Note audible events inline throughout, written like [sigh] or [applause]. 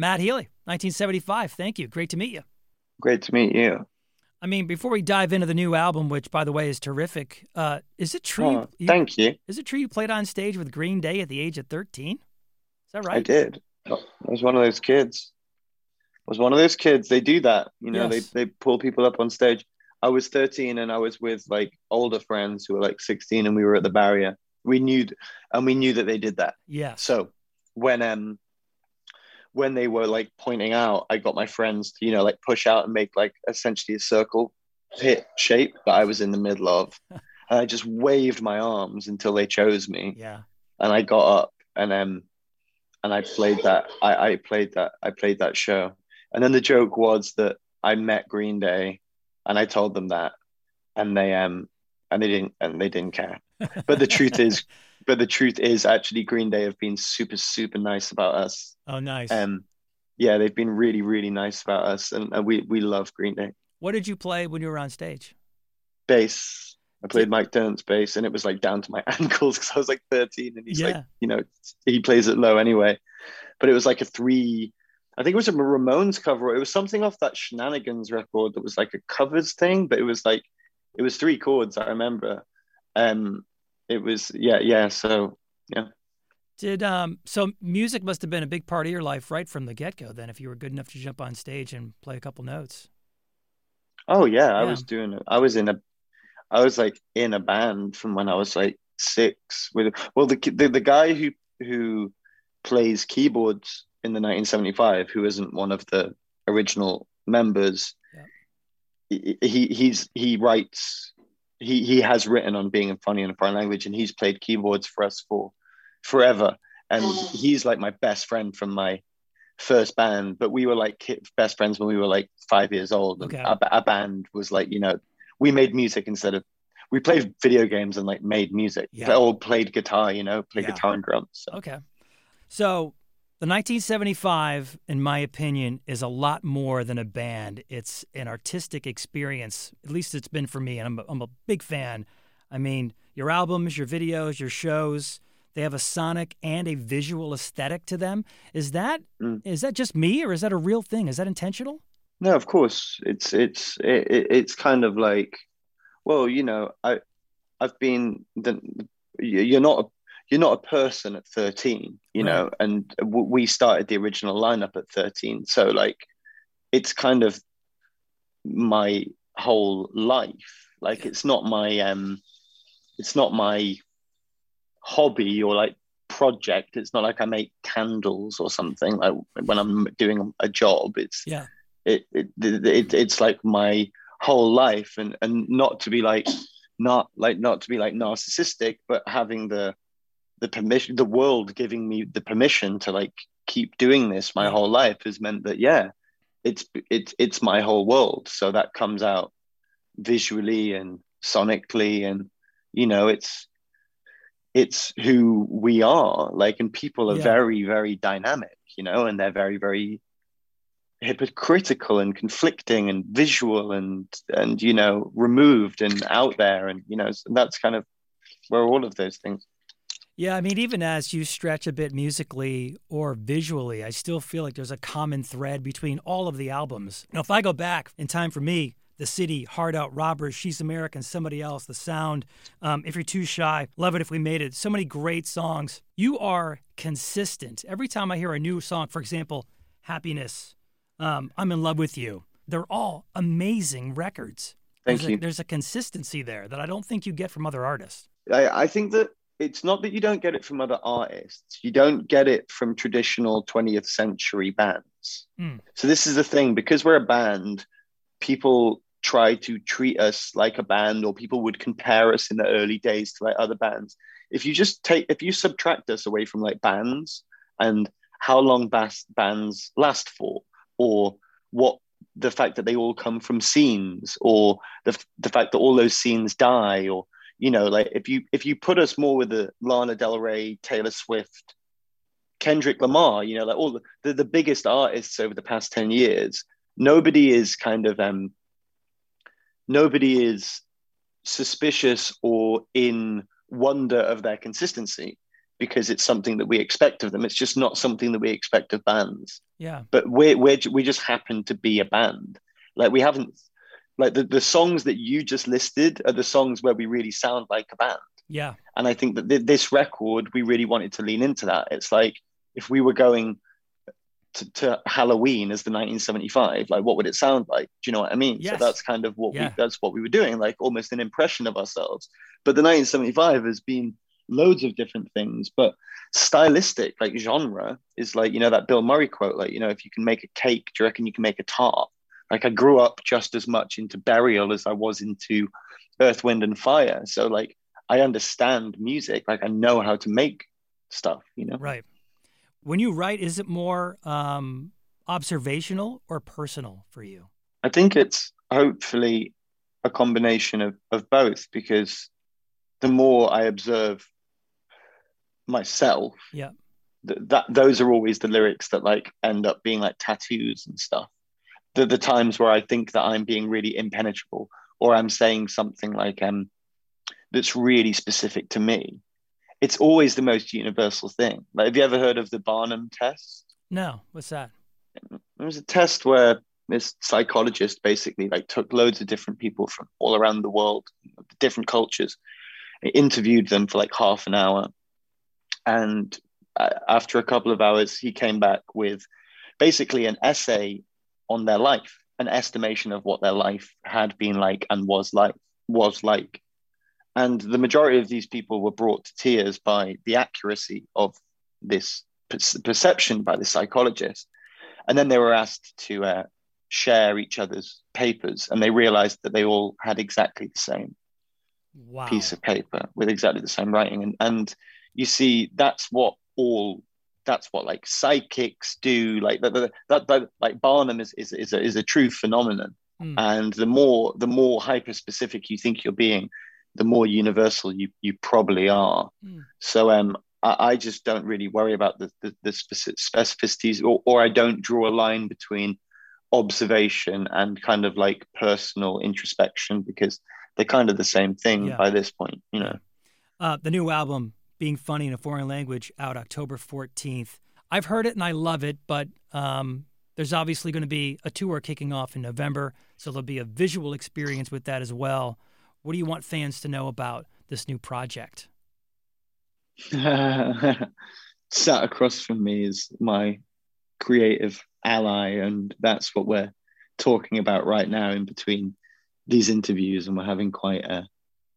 Matt Healy, 1975. Thank you. Great to meet you. Great to meet you. I mean, before we dive into the new album, which by the way is terrific, uh, is it true? Oh, you, thank you. Is it true you played on stage with Green Day at the age of 13? Is that right? I did. I was one of those kids. I was one of those kids. They do that. You know, yes. they, they pull people up on stage. I was 13 and I was with like older friends who were like 16 and we were at the barrier. We knew, and we knew that they did that. Yeah. So when, um, when they were like pointing out, I got my friends to, you know, like push out and make like essentially a circle pit shape that I was in the middle of. [laughs] and I just waved my arms until they chose me. Yeah. And I got up and um and I played that I, I played that I played that show. And then the joke was that I met Green Day and I told them that and they um and they didn't and they didn't care. [laughs] But the truth is but the truth is actually Green Day have been super super nice about us. Oh nice. Um yeah, they've been really really nice about us and, and we we love Green Day. What did you play when you were on stage? Bass. I played Mike Dirnt's bass and it was like down to my [laughs] ankles because I was like 13 and he's yeah. like, you know, he plays it low anyway. But it was like a three, I think it was a Ramones cover. It was something off that Shenanigans record that was like a covers thing, but it was like, it was three chords, I remember. Um, it was, yeah, yeah. So, yeah. Did um so music must have been a big part of your life right from the get go then if you were good enough to jump on stage and play a couple notes. Oh yeah, yeah, I was doing it. I was in a, I was like in a band from when I was like six. With well, the the, the guy who who plays keyboards in the 1975, who isn't one of the original members, yeah. he he's he writes. He, he has written on being funny in a foreign language and he's played keyboards for us for forever and mm. he's like my best friend from my first band, but we were like best friends when we were like five years old. Okay. Our, our, band was like, you know, we made music instead of we played video games and like made music. Yeah. All played guitar, you know, played yeah. guitar and drums. So. Okay. So the 1975, in my opinion, is a lot more than a band. It's an artistic experience. At least it's been for me, and I'm a, I'm a big fan. I mean, your albums, your videos, your shows they have a sonic and a visual aesthetic to them. Is that mm. is that just me, or is that a real thing? Is that intentional? No, of course. It's it's it, it's kind of like, well, you know, I I've been the, you're not a you're not a person at 13 you right. know and we started the original lineup at 13 so like it's kind of my whole life like it's not my um it's not my hobby or like project. It's not like I make candles or something like when I'm doing a job. It's yeah. It, it, it it's like my whole life and and not to be like not like not to be like narcissistic but having the the permission the world giving me the permission to like keep doing this my mm. whole life has meant that yeah it's it's it's my whole world. So that comes out visually and sonically and you know it's it's who we are. Like and people are yeah. very very dynamic you know and they're very very hypocritical and conflicting and visual and and you know removed and out there and you know that's kind of where all of those things yeah i mean even as you stretch a bit musically or visually i still feel like there's a common thread between all of the albums now if i go back in time for me the City, Heart Out Robbers, She's American, Somebody Else, The Sound, um, If You're Too Shy, Love It If We Made It. So many great songs. You are consistent. Every time I hear a new song, for example, Happiness, um, I'm in Love with You, they're all amazing records. Thank there's you. A, there's a consistency there that I don't think you get from other artists. I, I think that it's not that you don't get it from other artists. You don't get it from traditional 20th century bands. Mm. So this is the thing because we're a band, people try to treat us like a band or people would compare us in the early days to like other bands if you just take if you subtract us away from like bands and how long bas- bands last for or what the fact that they all come from scenes or the, the fact that all those scenes die or you know like if you if you put us more with the lana del rey taylor swift kendrick lamar you know like all the, the, the biggest artists over the past 10 years nobody is kind of um nobody is suspicious or in wonder of their consistency. because it's something that we expect of them. It's just not something that we expect of bands. Yeah. But we we we just happen to be a band. Like we haven't like the, the songs that you just listed are the songs where we really sound like a band. Yeah. And I think that th- this record, we really wanted to lean into that. It's like if we were going to, to, Halloween as the 1975, like what would it sound like? Do you know what I mean? Yes. So that's kind of what yeah. we that's what we were doing, like almost an impression of ourselves. But the 1975 has been loads of different things, but stylistic, like genre, is like, you know, that Bill Murray quote, like, you know, if you can make a cake, do you reckon you can make a tart? Like I grew up just as much into burial as I was into earth, wind, and fire. So like I understand music, like I know how to make stuff, you know? Right. When you write, is it more um, observational or personal for you? I think it's hopefully a combination of, of both because the more I observe myself, yeah, th- that those are always the lyrics that like end up being like tattoos and stuff. The the times where I think that I'm being really impenetrable or I'm saying something like um that's really specific to me. It's always the most universal thing. Like, have you ever heard of the Barnum test? No, what's that? It was a test where this psychologist basically like took loads of different people from all around the world, different cultures, interviewed them for like half an hour, and uh, after a couple of hours, he came back with basically an essay on their life, an estimation of what their life had been like and was like was like. And the majority of these people were brought to tears by the accuracy of this perception by the psychologist. And then they were asked to uh, share each other's papers, and they realized that they all had exactly the same wow. piece of paper with exactly the same writing. And, and you see, that's what all that's what like psychics do like that, that, that, like barnum is, is, is, a, is a true phenomenon mm. and the more the more hyper specific you think you're being the more universal you you probably are mm. so um I, I, just don't really worry about the the, the specificities or, or i don't draw a line between observation and kind of like personal introspection because they're kind of the same thing yeah. by this point you know uh, the new album being funny in a foreign language out October 14th. I've heard it and I love it, but um, there's obviously going to be a tour kicking off in November, so there'll be a visual experience with that as well. What do you want fans to know about this new project? [laughs] Sat across from me is my creative ally, and that's what we're talking about right now in between these interviews, and we're having quite a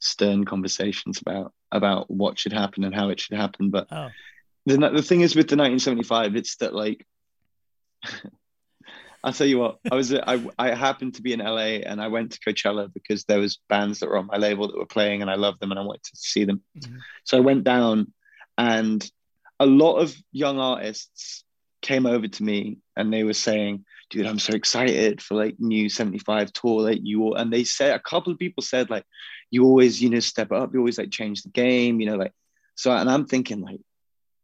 stern conversations about about what should happen and how it should happen. But oh. the the thing is with the 1975, it's that like [laughs] I'll tell you what, I was [laughs] I I happened to be in LA and I went to Coachella because there was bands that were on my label that were playing and I loved them and I wanted to see them. Mm-hmm. So I went down and a lot of young artists came over to me and they were saying, dude, I'm so excited for like new 75 tour Like you all, and they said, a couple of people said like, you always, you know, step up, you always like change the game, you know, like, so, and I'm thinking like,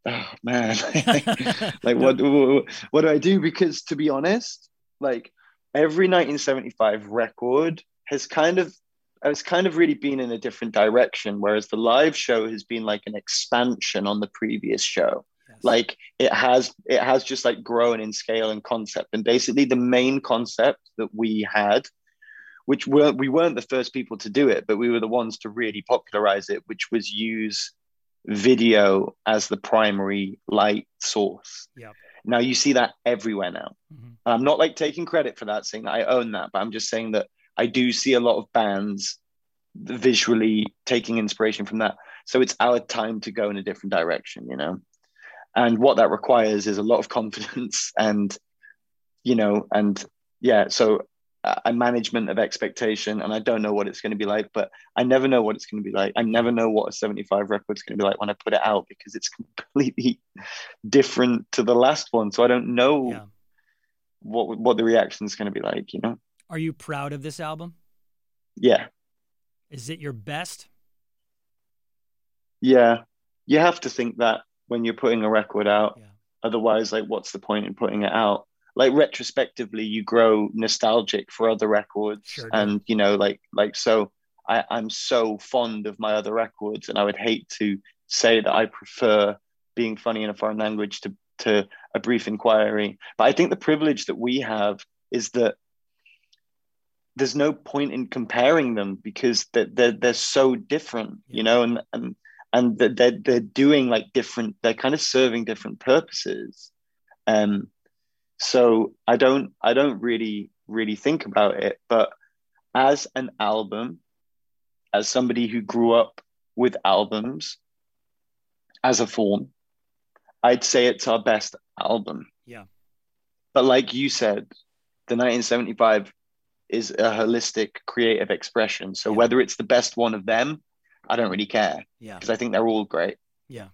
oh man, [laughs] like [laughs] what, what, what do I do? Because to be honest, like every 1975 record has kind of has kind of really been in a different direction, whereas the live show has been like an expansion on the previous show like it has it has just like grown in scale and concept. And basically the main concept that we had which were we weren't the first people to do it but we were the ones to really popularize it which was use video as the primary light source. Yeah now you see that everywhere now. Mm-hmm. i'm not like taking credit for that saying that i own that but i'm just saying that i do see a lot of bands visually taking inspiration from that. So it's our time to go in a different direction you know and what that requires is a lot of confidence [laughs] and you know and yeah so a management of expectation. And i don't know what it's going to be like but i never know what it's going to be like. I never know what a 75 record is going to be like when i put it out because it's [laughs] completely different to the last one. So i don't know yeah. what what the reaction is going to be like you know? Are you proud of this album? Yeah. Is it your best? Yeah. You have to think that when you're putting a record out. Yeah. Otherwise, like, what's the point in putting it out? Like retrospectively, you grow nostalgic for other records, sure and you know, like, like so. I, I'm so fond of my other records, and I would hate to say that I prefer being funny in a foreign language to to a brief inquiry. But I think the privilege that we have is that there's no point in comparing them because they're they're, they're so different, you know, and and and they're they're doing like different. They're kind of serving different purposes. Um, so I don't I don't really really think about it, but as an album, as somebody who grew up with albums as a form, I'd say it's our best album. Yeah. But like you said, the 1975 is a holistic creative expression. So yeah. whether it's the best one of them, I don't really care. Yeah. Because I think they're all great. Yeah.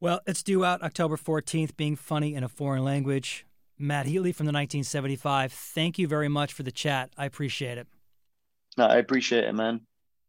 Well, it's due out October 14th, being funny in a foreign language. Matt Healy from the 1975. Thank you very much for the chat. I appreciate it. No, I appreciate it, man.